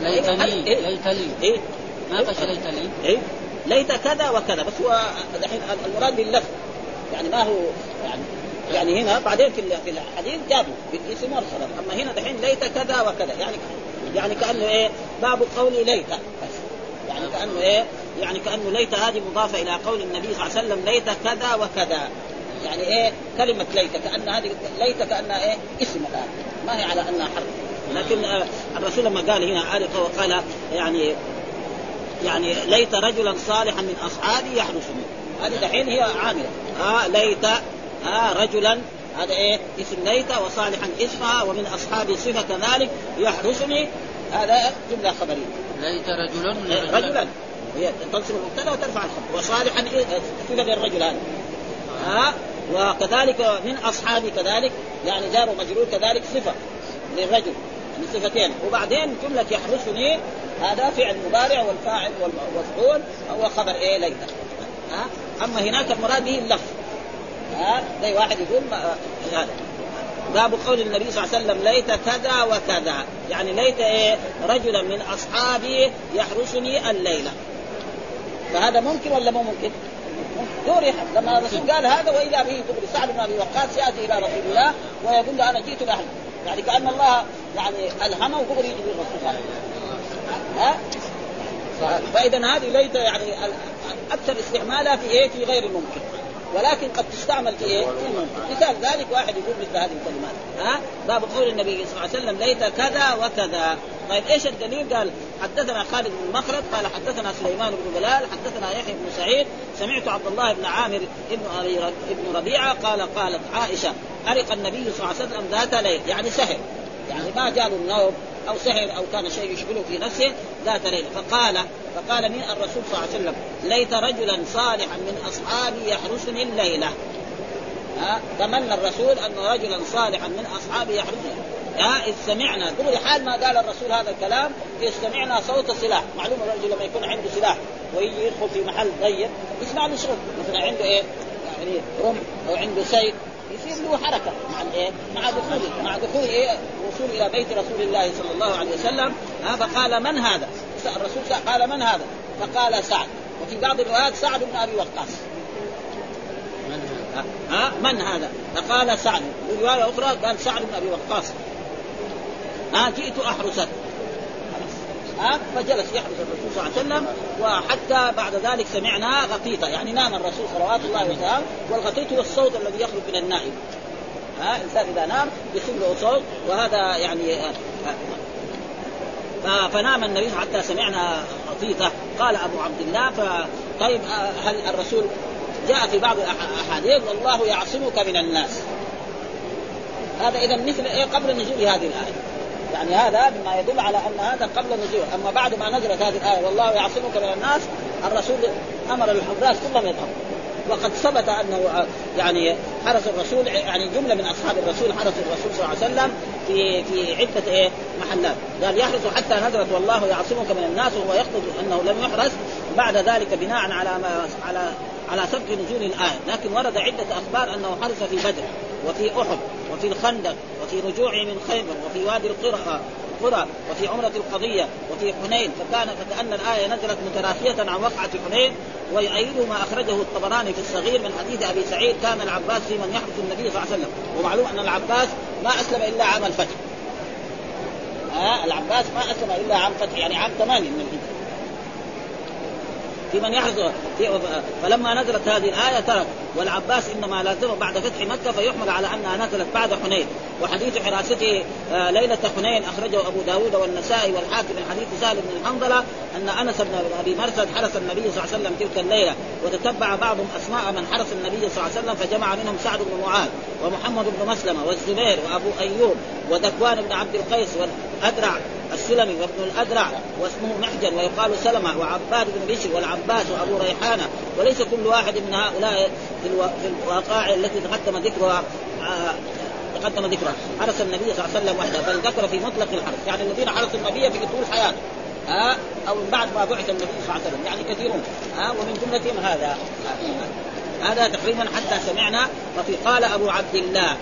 [SPEAKER 3] ليتني ليت لي
[SPEAKER 2] إيه؟
[SPEAKER 3] ما قش ليت لي
[SPEAKER 2] إيه؟ ليت كذا وكذا. بس هو دحين المراد باللفظ يعني ما هو يعني يعني هنا بعدين في في الحديث جابوا بالاسم والخبر أما هنا دحين ليت كذا وكذا. يعني يعني كأنه إيه؟ باب قول ليت. يعني كأنه إيه؟ يعني كأنه ليت هذه مضافة إلى قول النبي صلى الله عليه وسلم ليت كذا وكذا. يعني إيه؟ كلمة ليت كأن هذه ليت كأنها إيه؟ اسم الآن. ما هي على أنها حرف. لكن الرسول لما قال هنا عارف وقال يعني يعني ليت رجلا صالحا من أصحابي يحرسني. هذه دحين هي عاملة. آه ليت آه رجلا هذا إيه؟ اسم ليت وصالحا اسمها ومن أصحابي صفة كذلك يحرسني. هذا جملة خبرية.
[SPEAKER 3] ليت رجل من
[SPEAKER 2] إيه رجلا. هي تنصب المبتدا وترفع الخبر. وصالحا إيه؟ صفه للرجل هذا. ها؟ وكذلك من أصحابي كذلك يعني جار ومجرور كذلك صفة للرجل من صفتين. وبعدين جملة يحرسني هذا فعل مضارع والفاعل والمفعول هو خبر إيه؟ ليت. ها؟ أما هناك المراد به اللفظ. ها زي واحد يقول هذا باب قول النبي صلى الله عليه وسلم ليت كذا وكذا. يعني ليت إيه؟ رجلا من أصحابي يحرسني الليلة. فهذا ممكن ولا مو ممكن؟ دور لما الرسول قال هذا واذا به دغري سعد بن أبي وقاص يأتي إلى رسول الله ويقول له أنا جئت لأهلي. يعني كأن الله يعني ألهمه ودغري يجي الرسول صلى الله عليه وسلم. ها؟ فإذا هذه ليت يعني أكثر استعمالها في إيه؟ في غير الممكن. ولكن قد تستعمل في إيه؟ في مثال ذلك واحد يقول مثل هذه الكلمات، ها؟ باب قول النبي صلى الله عليه وسلم ليت كذا وكذا، طيب إيش الدليل؟ قال حدثنا خالد بن مخرج قال حدثنا سليمان بن بلال حدثنا يحيى بن سعيد سمعت عبد الله بن عامر ابن ابن ربيعة قال قالت عائشة أرق النبي صلى الله عليه وسلم ذات ليل يعني سهر يعني ما جاله النوم أو سهر أو كان شيء يشغله في نفسه ذات ليله فقال فقال من الرسول صلى الله عليه وسلم ليت رجلا صالحا من أصحابي يحرسني الليلة. ها؟ تمنى الرسول أن رجلا صالحا من اصحابه يحرسه ها اذ سمعنا دغري حال ما قال الرسول هذا الكلام اذ سمعنا صوت سلاح معلوم الرجل لما يكون عنده سلاح ويجي يدخل في محل ضيق يسمع له صوت مثلا عنده إيه؟ يعني رمح أو عنده سيف. يصير له حركة مع الايه؟ مع دخول مع دخول إيه؟ الوصول إلى بيت رسول الله صلى الله عليه وسلم ها فقال من هذا؟ الرسول قال من هذا؟ فقال سعد وفي بعض الروايات سعد بن أبي وقاص ها من هذا؟ فقال سعد في رواية أخرى قال سعد بن أبي وقاص ها جئت احرسك ها فجلس يحرس الرسول صلى الله عليه وسلم وحتى بعد ذلك سمعنا غطيطة يعني نام الرسول صلوات الله وسلامه والغطيط هو الصوت الذي يخرج من النائم. ها الإنسان إذا نام يصير له صوت وهذا يعني فنام النبي حتى سمعنا غطيطة. قال أبو عبد الله طيب هل الرسول جاء في بعض الاحاديث والله يعصمك من الناس. هذا اذا مثل إيه؟ قبل نزول هذه الآية. يعني هذا مما يدل على أن هذا قبل نزول. أما بعد ما نزلت هذه الآية والله يعصمك من الناس الرسول أمر الحراس كلهم يذهبوا وقد ثبت أنه يعني حرس الرسول يعني جملة من أصحاب الرسول حرس الرسول صلى الله عليه وسلم في في عدة إيه؟ محلات. قال يحرس حتى نزلت والله يعصمك من الناس وهو يقصد أنه لم يحرس بعد ذلك بناء على ما على على سبق نزول الآية. لكن ورد عدة أخبار أنه حرس في بدر وفي أحد وفي الخندق وفي رجوعه من خيبر وفي وادي القرى قرى وفي عمرة القضية وفي حنين فكان فكأن الآية نزلت متراخية عن وقعة حنين ويؤيده ما أخرجه الطبراني في الصغير من حديث أبي سعيد كان العباس في من يحرس النبي صلى الله عليه وسلم. ومعلوم أن العباس ما أسلم إلا عام الفتح. آه العباس ما أسلم إلا عام فتح يعني عام ثمانية من في من يحرز فلما نزلت هذه الآية ترك. والعباس إنما لازمه بعد فتح مكة فيحمل على أنها نزلت بعد حنين. وحديث حراسته آه، ليلة حنين أخرجه أبو داود والنسائي والحاكم من حديث سالم بن الحنظلة أن أنس بن أبي مرثد حرس النبي صلى الله عليه وسلم تلك الليلة. وتتبع بعضهم أسماء من حرس النبي صلى الله عليه وسلم فجمع منهم سعد بن معاذ ومحمد بن مسلمة والزبير وأبو أيوب وذكوان بن عبد القيس والأدرع. السلمي وابن الأدرع واسمه محجن ويقال سلمة وعباد بن بشر والعباس وأبو ريحانة وليس كل واحد من هؤلاء في, ألو... في الوقائع التي تقدم ذكرها آه تقدم ذكرها. حرس النبي صلى الله عليه وسلم وحده بل ذكر في مطلق الحرس يعني الذين حرسوا النبي في طول حياته ها آه أو من بعد ما بعث النبي صلى الله عليه وسلم. يعني كثيرون ها آه ومن جملتهم هذا. هذا تقريبا حتى سمعنا وفي قال أبو عبد الله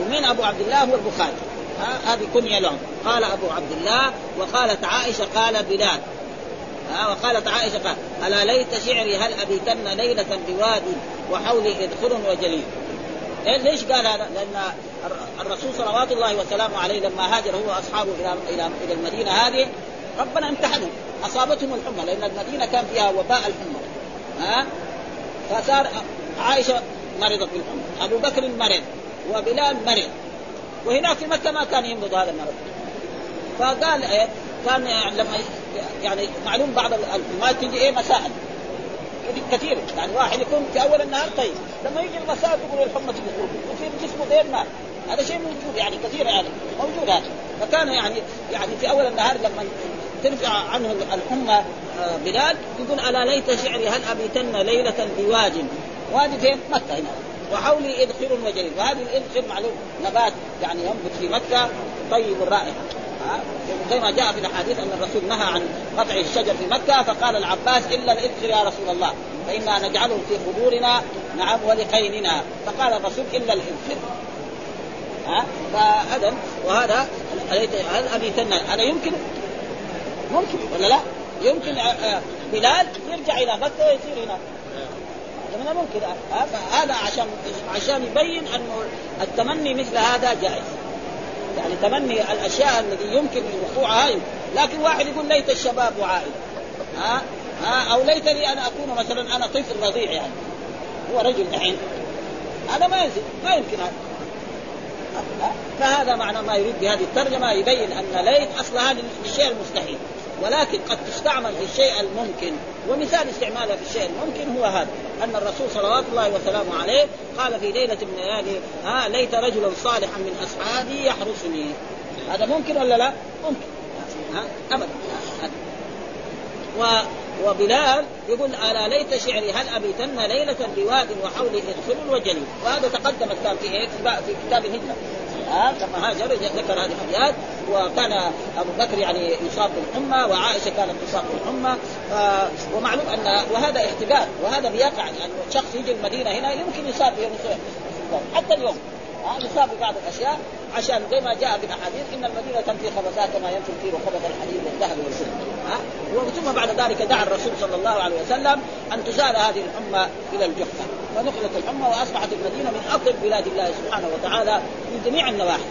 [SPEAKER 2] ومن أبو عبد الله هو البخاري. هذه كنية لهم. قال أبو عبد الله وقالت عائشة قال بلال. ها وقالت عائشة قال ألا ليت شعري هل أبيتن ليلة بواد وحولي إدخل وجليل. إيه ليش قال هذا؟ لأن الرسول صلوات الله وسلامه عليه لما هاجر هو وأصحابه إلى إلى إلى المدينة هذه ربنا امتحنهم أصابتهم الحمى لأن المدينة كان فيها وباء الحمى. ها؟ فصار عائشة مرضت بالحمى أبو بكر مرض وبلال مرض. وهناك في مكه ما كان يمرض هذا المرض. فقال إيه كان يعني لما يعني معلوم بعض الحمات تجي إيه مسائل كثير يعني واحد يكون في أول النهار طيب. لما يجي المساء تقول الحمى تجي ويصير جسمه غير ماء هذا شيء موجود يعني كثير يعني. موجود هذا. فكان يعني يعني في أول النهار لما ترفع عنه الحمى آه، بلال يقول ألا ليت شعري هل أبيتن ليلة بواد؟ وادي فين؟ مكة هنا. وحولي إذخر وجليل وهذه الإذخر معلوم. نبات يعني ينبت في مكة. طيب الرائحة زي ما جاء في الأحاديث أن الرسول نهى عن قطع الشجر في مكة فقال العباس إلا الاذخر يا رسول الله. فإنا نجعله في قبورنا نعم ولقيننا فقال الرسول إلا الاذخر ها؟ فاذا وهذا هل ابيتن هذا يمكن؟ ممكن. ولا لا؟ يمكن آه، آه، بلال يرجع إلى مكة ويصير هناك. من الممكن هذا عشان عشان يبين أنه التمني مثل هذا جائز. يعني تمني الأشياء التي يمكن وقوعها لكن واحد يقول ليت الشباب وعائد ها؟ ها؟ أو ليتني أنا أكون مثلا أنا طفل رضيع يعني. هو رجل الحين هذا ما ينزل ما يمكن هذا. فهذا معنى ما يريد بهذه الترجمة يبين أن ليت اصلها للشيء المستحيل. ولكن قد تستعمل في الشيء الممكن. ومثال استعمالها في الشيء الممكن هو هذا أن الرسول صلوات الله وسلامه عليه قال في ليلة من الليالي ها ليت رجلا صالحا من أصحابي يحرسني. هذا ممكن ولا لا؟ ممكن. ها ابدا. و وبلال يقول ألا ليت شعري هل أبيتن ليلة بواد وحولي ادخل وجلي؟ وهذا تقدمت كان في إيه؟ في كتاب الهجرة. ها لما هاجر ذكر هذه الابيات وكان أبو بكر يعني يصاب بالحمى وعائشة كانت تصاب بالحمى ومعلوم ان وهذا احتبال وهذا بيقع يعني شخص يجي المدينة هنا يمكن يصاب حتى اليوم. يصاب ببعض الأشياء عشان زي ما جاء في الأحاديث إن المدينة تنفي خبثات كما ينفي الكير وخبث الحديد والذهب والفضة. ها ثم بعد ذلك دعا الرسول صلى الله عليه وسلم أن تزال هذه الحمى إلى الجحفة. فنقلت الحمى وأصبحت المدينة من افضل بلاد الله سبحانه وتعالى من جميع النواحي.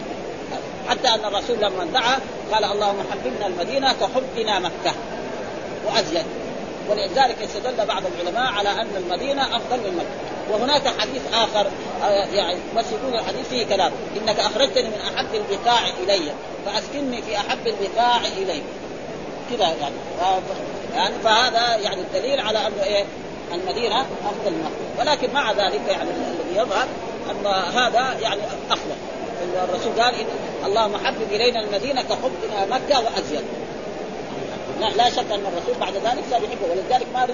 [SPEAKER 2] حتى أن الرسول لما دعا قال اللهم حببنا المدينة كحبنا مكة. وازيد ولذلك استدل بعض العلماء على أن المدينة أفضل من مكة. وهناك حديث آخر آه، يعني بس يكون الحديث فيه كلام. إنك أخرجتني من أحب البقاع إلي. فأسكنني في أحب البقاع اليك كذا يعني. يعني فهذا يعني الدليل على أنه إيه؟ المدينة أفضل من مكه ولكن مع ذلك يعني الذي يظهر أن هذا يعني افضل الرسول قال إن اللهم حبب إلينا المدينة كحبنا مكة وأزيد. لا, لا شك أن الرسول بعد ذلك صار يحبه. ولذلك ما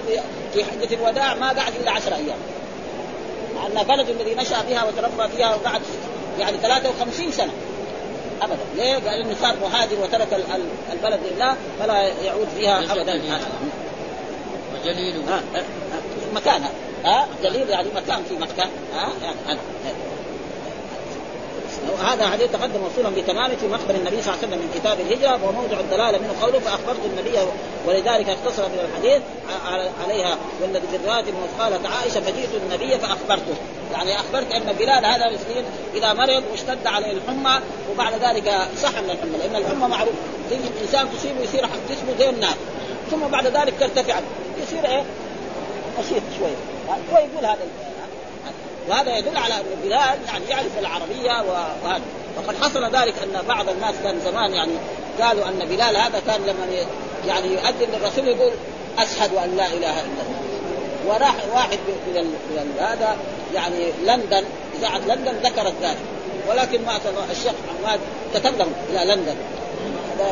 [SPEAKER 2] في حجه الوداع ما قعد إلا عشر أيام. لأن بلد الذي نشأ بها وتربى فيها وقعد يعني 53 سنة. ابدا. ليه؟ قال إنه صار مهاجر وترك البلد لله فلا يعود فيها ابدا.
[SPEAKER 3] وجليل
[SPEAKER 2] مكانها ها؟ جليل يعني مكان في مكه ها؟ يعني هذا. حديث تقدم موصولا بتمام في مخبر النبي صلى الله عليه وسلم من كتاب الهجرة وموضع الدلالة منه قوله فأخبرت النبي ولذلك اختصر من الحديث عليها والذي في الروايه قالت عائشه فجئت النبي فأخبرته. يعني أخبرت أن بلال هذا مسكين إذا مرض واشتد عليه الحمى وبعد ذلك صح من الحمى لأن الحمى معروف تيجي الانسان تصيبه يصير جسمه زي النار ثم بعد ذلك ترتفع. يصير إيه؟ نشيط شوية ويقول هذا وهذا يدل على أن بلال يعني يعرف العربية وهذا. وقد حصل ذلك أن بعض الناس كان زمان يعني قالوا أن بلال هذا كان لما يعني يؤذن للرسول يقول أشهد أن لا إله إلا الله. وراح واحد من هذا يعني لندن اذاعه لندن ذكرت ذلك. ولكن ما الشيخ عماد تكلم إلى لندن.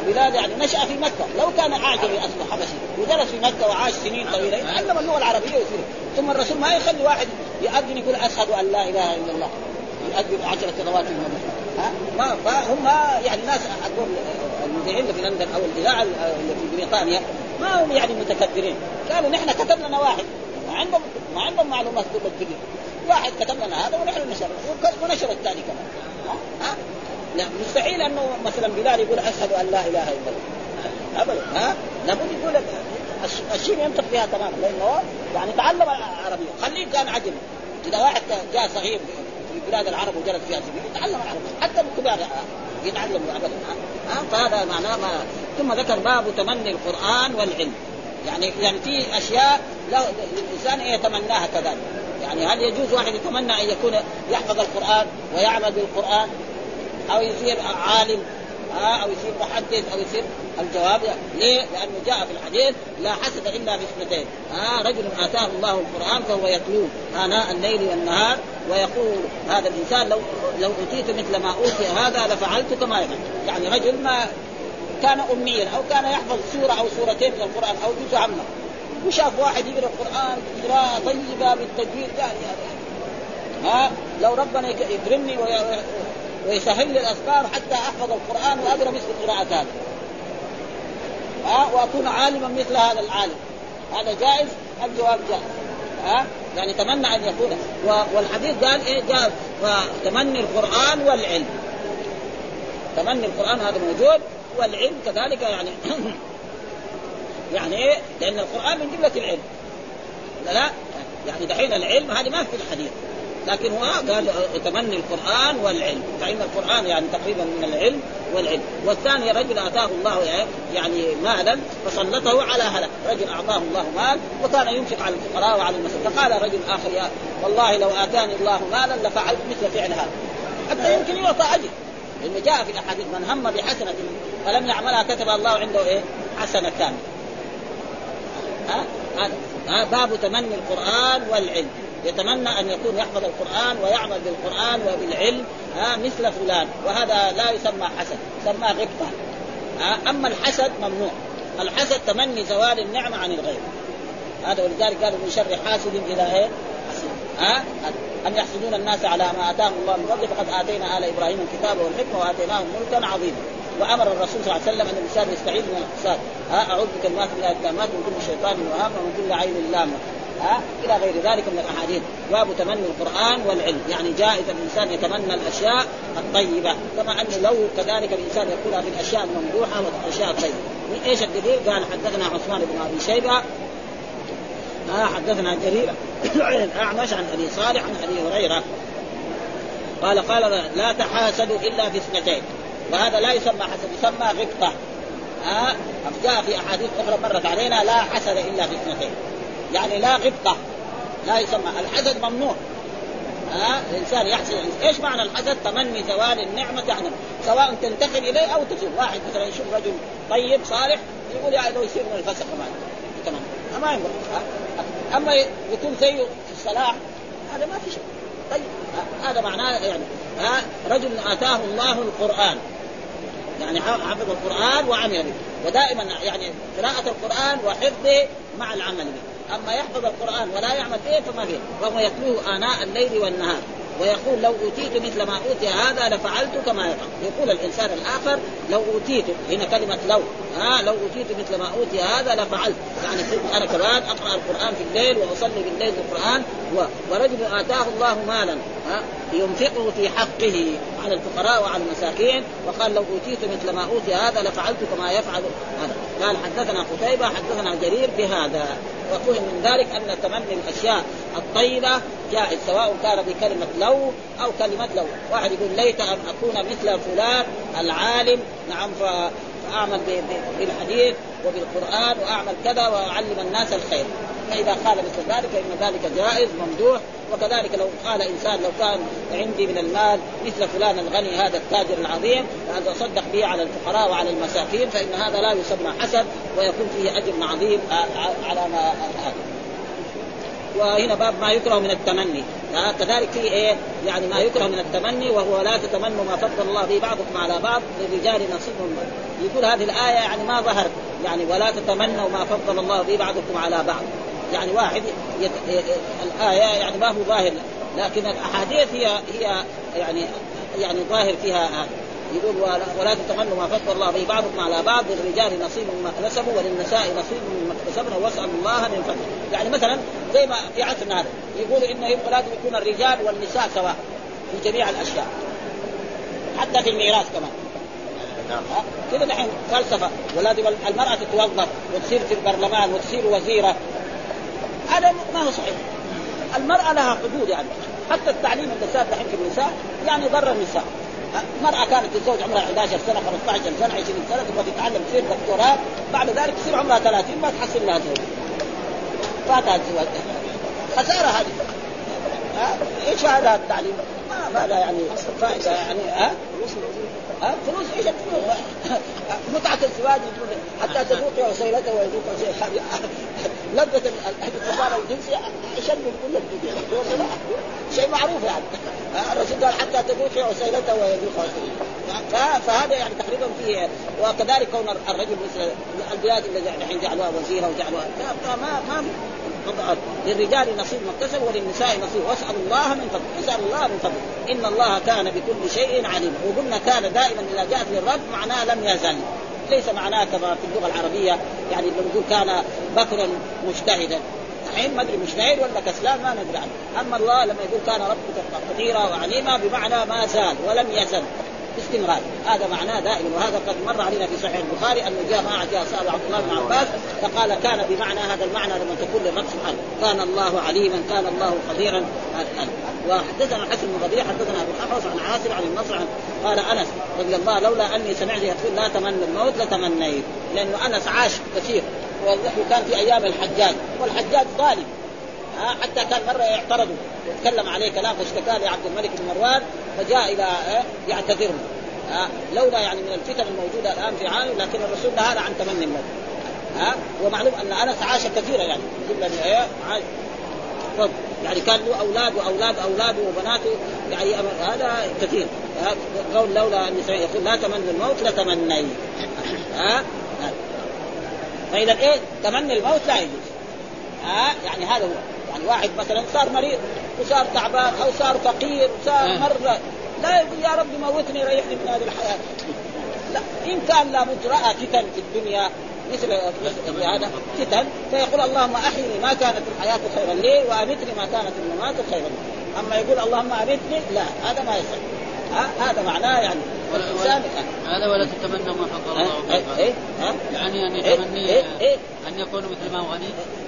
[SPEAKER 2] بلال يعني نشأ في مكة. لو كان اعجمي اصله حبشي ودرس في مكة وعاش سنين طويلة. يتعلم اللغة العربية ويصير ثم الرسول ما يخلي واحد يؤذن يقول أشهد أن لا إله إلا الله. يؤذن عشر سنوات في المدينة ها؟ ما فهم يعني ناس أقول المذيعين في لندن أو الإذاعة اللي في بريطانيا ما هم يعني متكبرين. قالوا نحن كتب لنا واحد. ما عندهم ما عندهم معلومات كل الدنيا واحد كتب لنا هذا ونحن نشر. ونشر الثاني كمان. ها؟ لا مستحيل أنه مثلا بلال يقول أشهد أن لا إله إلا الله. ابدا ها؟ لابد يقول الشين ينطق بها تماما لأنه يعني تعلم العربيه خليه كان عجمي إذا واحد جاء صغير في بلاد العرب وجلس فيها سنين يتعلم العربيه حتى الكبار يتعلم ابدا ها؟ فهذا معناه ما ثم ذكر باب تمني القرآن والعلم. يعني يعني في أشياء للانسان يتمناها كذلك. يعني هل يجوز واحد يتمنى أن يكون يحفظ القرآن ويعمل بالقرآن؟ أو يصير عالم أو يصير محدث أو يصير الجواب. ليه؟ لأنه جاء في الحديث لا حسد إلا في اثنتين آه رجل آتاه الله القرآن فهو يتلوه آناء الليل والنهار ويقول هذا الإنسان لو لو أوتيت مثل ما أوتي هذا لفعلت كما يفعل. يعني رجل ما كان أميا أو كان يحفظ سورة أو سورتين من القرآن أو جزء عامه وشاف واحد يقرأ القرآن قراءة طيبة بالتجويد يعني ها لو ربنا يكرمني ويسهل لي الأذكار حتى أحفظ القرآن واقرا مثل قراءة هذا. ها؟ وأكون عالما مثل هذا العالم. هذا جائز الجواب جائز؟ ها؟ يعني تمنى أن يكون. والحديث قال إيه؟ جاء تمني القرآن والعلم. تمني القرآن هذا موجود والعلم كذلك يعني يعني إيه؟ لأن القرآن من جملة العلم. لا؟ يعني دحين العلم هذه ما في الحديث لكن هو قال تمني القرآن والعلم فإن القرآن يعني تقريبا من العلم والعلم. والثاني رجل أتاه الله يعني مالا فسلطه على هلك رجل أعطاه الله مال وكان ينفق على الفقراء وعلى المساكين فقال رجل آخر يا والله لو آتاني الله مالا لفعلت مثل فعل هذا. حتى يمكن يعطى أجر. لأنه جاء في الأحاديث من هم بحسنة فلم يعملها كتب الله عنده إيه؟ حسنة. كامله ها؟ هذا باب تمني القرآن والعلم. يتمنى أن يكون يحفظ القرآن ويعمل بالقرآن وبالعلم. ها مثل فلان. وهذا لا يسمى حسد يسمى غبطة. أما الحسد ممنوع. الحسد تمني زوال النعمة عن الغير هذا ولذلك قالوا من شر حاسد اذا إيه؟ ها؟ أن يحسدون الناس على ما آتاهم الله من فضله فقد آتينا آل إبراهيم الكتاب والحكمة وآتيناهم ملكا عظيما. وأمر الرسول صلى الله عليه وسلم أن الإنسان يستعيذ من الحساد أعوذ بكلمات الله التامات من كل شيطان وهام ومن كل عين لامة. ها إلى غير ذلك من الأحاديث. باب تمني القرآن والعلم. يعني جائز الإنسان يتمنى الأشياء الطيبة. كما انه لو كذلك الإنسان يقولها في الأشياء الممدوحة والأشياء الطيبة. إيش الدليل؟ قال حدثنا عثمان بن أبي شيبة. ها حدثنا جرير. الاعمش عن أبي صالح عن أبي هريرة. قال قال لا تحاسدوا إلا في اثنتين. وهذا لا يسمى حسد يسمى غبطة. ها جاء في أحاديث أخرى مرت علينا لا حسد إلا في اثنتين. يعني لا غبطة لا يسمى الحسد ممنوع. ها؟ الإنسان يحسد إيش معنى الحسد؟ تمني زوال النعمة يعني سواء تنتقل إليه أو تزول، واحد مثلا يشوف رجل طيب صالح يقول يعني لو يصير من الفسق تمام. ما ينبغي أما يكون زيه في الصلاح هذا ما في شيء. طيب هذا معناه يعني ها؟ رجل آتاه الله القرآن. يعني حفظ القرآن وعمل به. ودائما يعني قراءة القرآن وحفظه مع العمل به. اما يحفظ القرآن ولا يعمل به فما فيه. وهو يتلوه آناء الليل والنهار. ويقول لو أوتيت مثل ما أوتي هذا لفعلت كما يفعل. يقول الإنسان الآخر لو أوتيت هنا كلمة لو. ها لو أوتيت مثل ما أوتي هذا لفعلت. يعني كنت أنا كمان أقرأ القرآن في الليل وأصلي بالليل القرآن و... ورجل آتاه الله مالا. ها ينفقه في حقه على الفقراء وعلى المساكين. وقال لو أوتيت مثل ما أوتي هذا لفعلت كما يفعل. هذا. قال حدثنا قتيبة حدثنا جرير بهذا وفهم من ذلك أن تمني الأشياء الطيبة جائز سواء كان بكلمة لو أو كلمة لو. واحد يقول ليت أن أكون مثل فلان العالم. نعم فأعمل بالحديث. وبالقرآن وأعمل كذا وأعلم الناس الخير. فإذا قال مثل ذلك فإن ذلك جائز ممدوح. وكذلك لو قال إنسان لو كان عندي من المال مثل فلان الغني هذا التاجر العظيم فهذا أصدق به على الفقراء وعلى المساكين فإن هذا لا يسمى حسد ويكون فيه أجر عظيم على ما هذا. وهنا باب ما يكره من التمني. كذلك في إيه؟ يعني ما يكره من التمني وهو لا تتمنوا ما فضل الله به بعضكم على بعض للرجال نصيب يقول هذه الآية يعني ما ظهر يعني ولا تتمنوا ما فضل الله به بعضكم على بعض. يعني واحد يت... الآية يعني ما هو ظاهر لكن الأحاديث هي هي يعني يعني ظاهر فيها يقول ولا, تتمنوا ما فضل الله به بعضكم على بعض للرجال نصيب مما اكتسبوا وللنساء نصيب مما اكتسبنا واسال الله من فضله، يعني مثلا زي ما في عصرنا هذا يقول إنه يبقى لازم يكون الرجال والنساء سواء في جميع الأشياء حتى في الميراث كمان. كذا دحين فلسفة. ولازم المرأة تتوظف وتصير في البرلمان وتصير وزيرة. هذا ما هو صحيح. المرأة لها حدود يعني. حتى التعليم اللي صار دحين في النساء يعني ضر النساء. مرأة كانت تتزوج عمرها 11 سنة 15 سنة 20 سنة تبغى تتعلم تصير دكتوراه. بعد ذلك تصير عمرها 30 ما تحصل لها زوج فاتها الزواج. خسارة هذه. إيش هذا التعليم؟ ما هذا يعني فائدة يعني ها؟ ها؟ فلوس إيش الفلوس؟ متعة الزواج حتى تذوق عسيلته ويذوق لذة الاتصال الجنسي اشد من كل الدنيا. شيء معروف يعني. الرسول قال حتى تذوق عسيلته ويذوق عسيلته فهذا يعني تقريبا فيه وكذلك كون الرجل مثل البلاد اللي الحين جعلوها وزيرة وجعلوها. ما ما للرجال نصيب ما اكتسب وللنساء نصيب. واسال الله من فضله. اسال الله من فضله. إن الله كان بكل شيء عليما وقلنا كان دائما إذا جاءت للرب معناه لم يزل. ليس معناه كما في اللغة العربية يعني نقول كان بكرا مجتهدا. الحين ما أدري مجتهد ولا كسلان ما ندري عنه. أما الله لما يقول كان ربك قديرا وعليما بمعنى ما زال ولم يزل. باستمرار. هذا معناه دائما وهذا قد مر علينا في صحيح البخاري انه جاء معه جاء سأل عبد الله بن عباس فقال كان بمعنى هذا المعنى لما تقول للرب سبحانه كان الله عليما كان الله قديرا. وحدثنا الحسن بن بديع حدثنا أبو الاحوص عن عاصم عن النصر عن قال أنس رضي الله لولا أني سمعت يقول لا تمنى الموت لتمنيت لأنه أنس عاش كثير وكان في أيام الحجاج والحجاج ظالم حتى كان مرة يعترضوا وتكلم عليه كلام فاشتكى لعبد الملك بن مروان فجاء إلى يعتذر له لولا يعني من الفتن الموجودة الآن في عالم لكن الرسول نهانا عن تمني الموت. ها ومعلوم أن أنس عاش كثيرا يعني كل عاش. يعني كان له أولاد واولاد أولاده وبناته يعني هذا كثير. قول لولا أن يقول لا تمنوا الموت لتمني ها فإذا إيه تمني الموت لا يجوز. ها يعني هذا هو. يعني واحد مثلا صار مريض. وصار تعبان أو صار فقير وصار
[SPEAKER 3] نعم.
[SPEAKER 2] مرة لا يقول يا رب موتني ريحني من هذه الحياة لا إن كان لابد رأى فتن في الدنيا مثل هذا فتن فيقول اللهم أحيني ما كانت الحياة خيرا لي وأمتني ما كانت الممات خيرا لي أما يقول اللهم أمتني لا هذا ما يصح هذا معناه يعني
[SPEAKER 3] هذا ولا تتمنوا ما فضل الله
[SPEAKER 2] إيه،. إيه، ها؟
[SPEAKER 3] يعني أن
[SPEAKER 2] إيه،
[SPEAKER 3] يتمني
[SPEAKER 2] إيه، إيه.
[SPEAKER 3] أن يكونوا مثل ما هو غني
[SPEAKER 2] إيه؟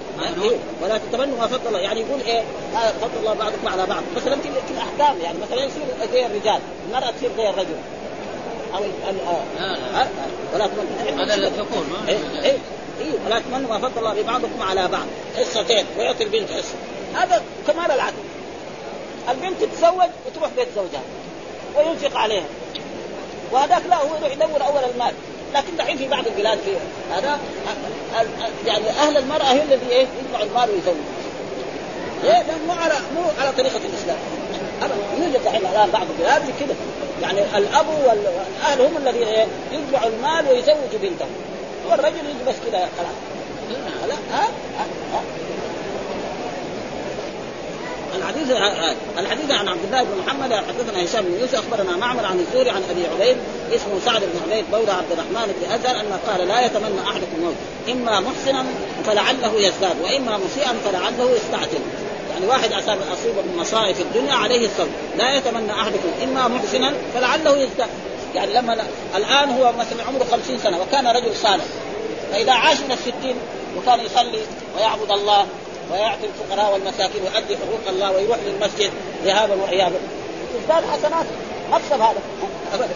[SPEAKER 2] ولا تتمنوا ما فضل الله. يعني يقول إيه؟ هذا فضل الله بعضكم على بعض. مثلا في الأحكام يعني مثلا يصير زي الرجال المرأة تصير زي الرجل أو ال- ال- آه.
[SPEAKER 3] لا، لا.
[SPEAKER 2] ها؟ ولا تمنوا
[SPEAKER 3] هذا الذكور ما
[SPEAKER 2] إيه إيه. إيه ولا تمنوا ما فضل الله ببعضكم على بعض. حصتين ويعطي البنت حصة. هذا كمال العدل البنت تتزوج وتروح بيت زوجها. وينفق عليها. وهذاك لا هو يروح يدور أول المال. لكن دحين في بعض البلاد في هذا يعني أهل المرأة هي الذي إيه يدفع المال ويزوج إيه مو على مو على طريقة الإسلام. يوجد دحين الآن بعض البلاد كده. يعني الأب وال- والأهل هم الذين إيه يدفعوا المال ويزوجوا بنتهم والرجل يجي بس كده خلاص. لا ها ها ها. الحديث الحديث عن عبد الله بن محمد حدثنا هشام بن يوسف أخبرنا معمر عن الزهري عن أبي عبيد اسمه سعد بن عبيد مولى عبد الرحمن بن أزهر أن قال لا يتمنى أحدكم الموت إما محسنا فلعله يزداد وإما مسيئا فلعله يستعتب يعني واحد اصاب أصيب بمصائب الدنيا عليه الصبر لا يتمنى أحدكم إما محسنا فلعله يزداد. يعني لما الآن هو مثلا عمره خمسين سنة وكان رجل صالح فإذا عاش من الستين وكان يصلي ويعبد الله ويعطي الفقراء والمساكين ويؤدي حقوق الله ويروح للمسجد ذهابا وايابا تزداد حسناته مكسب هذا. ابدا؟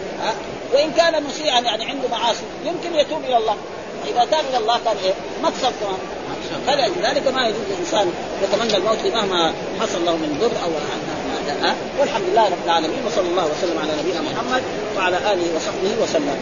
[SPEAKER 2] وإن كان مسيئا يعني عنده معاصي يمكن يتوب إلى الله. فاذا تاب إلى الله كان إيه؟ مكسب كمان. فلذلك ما يجوز الانسان يتمنى الموت مهما حصل له من ضر أو؟ والحمد لله رب العالمين وصلى الله وسلم على نبينا محمد وعلى آله وصحبه وسلم.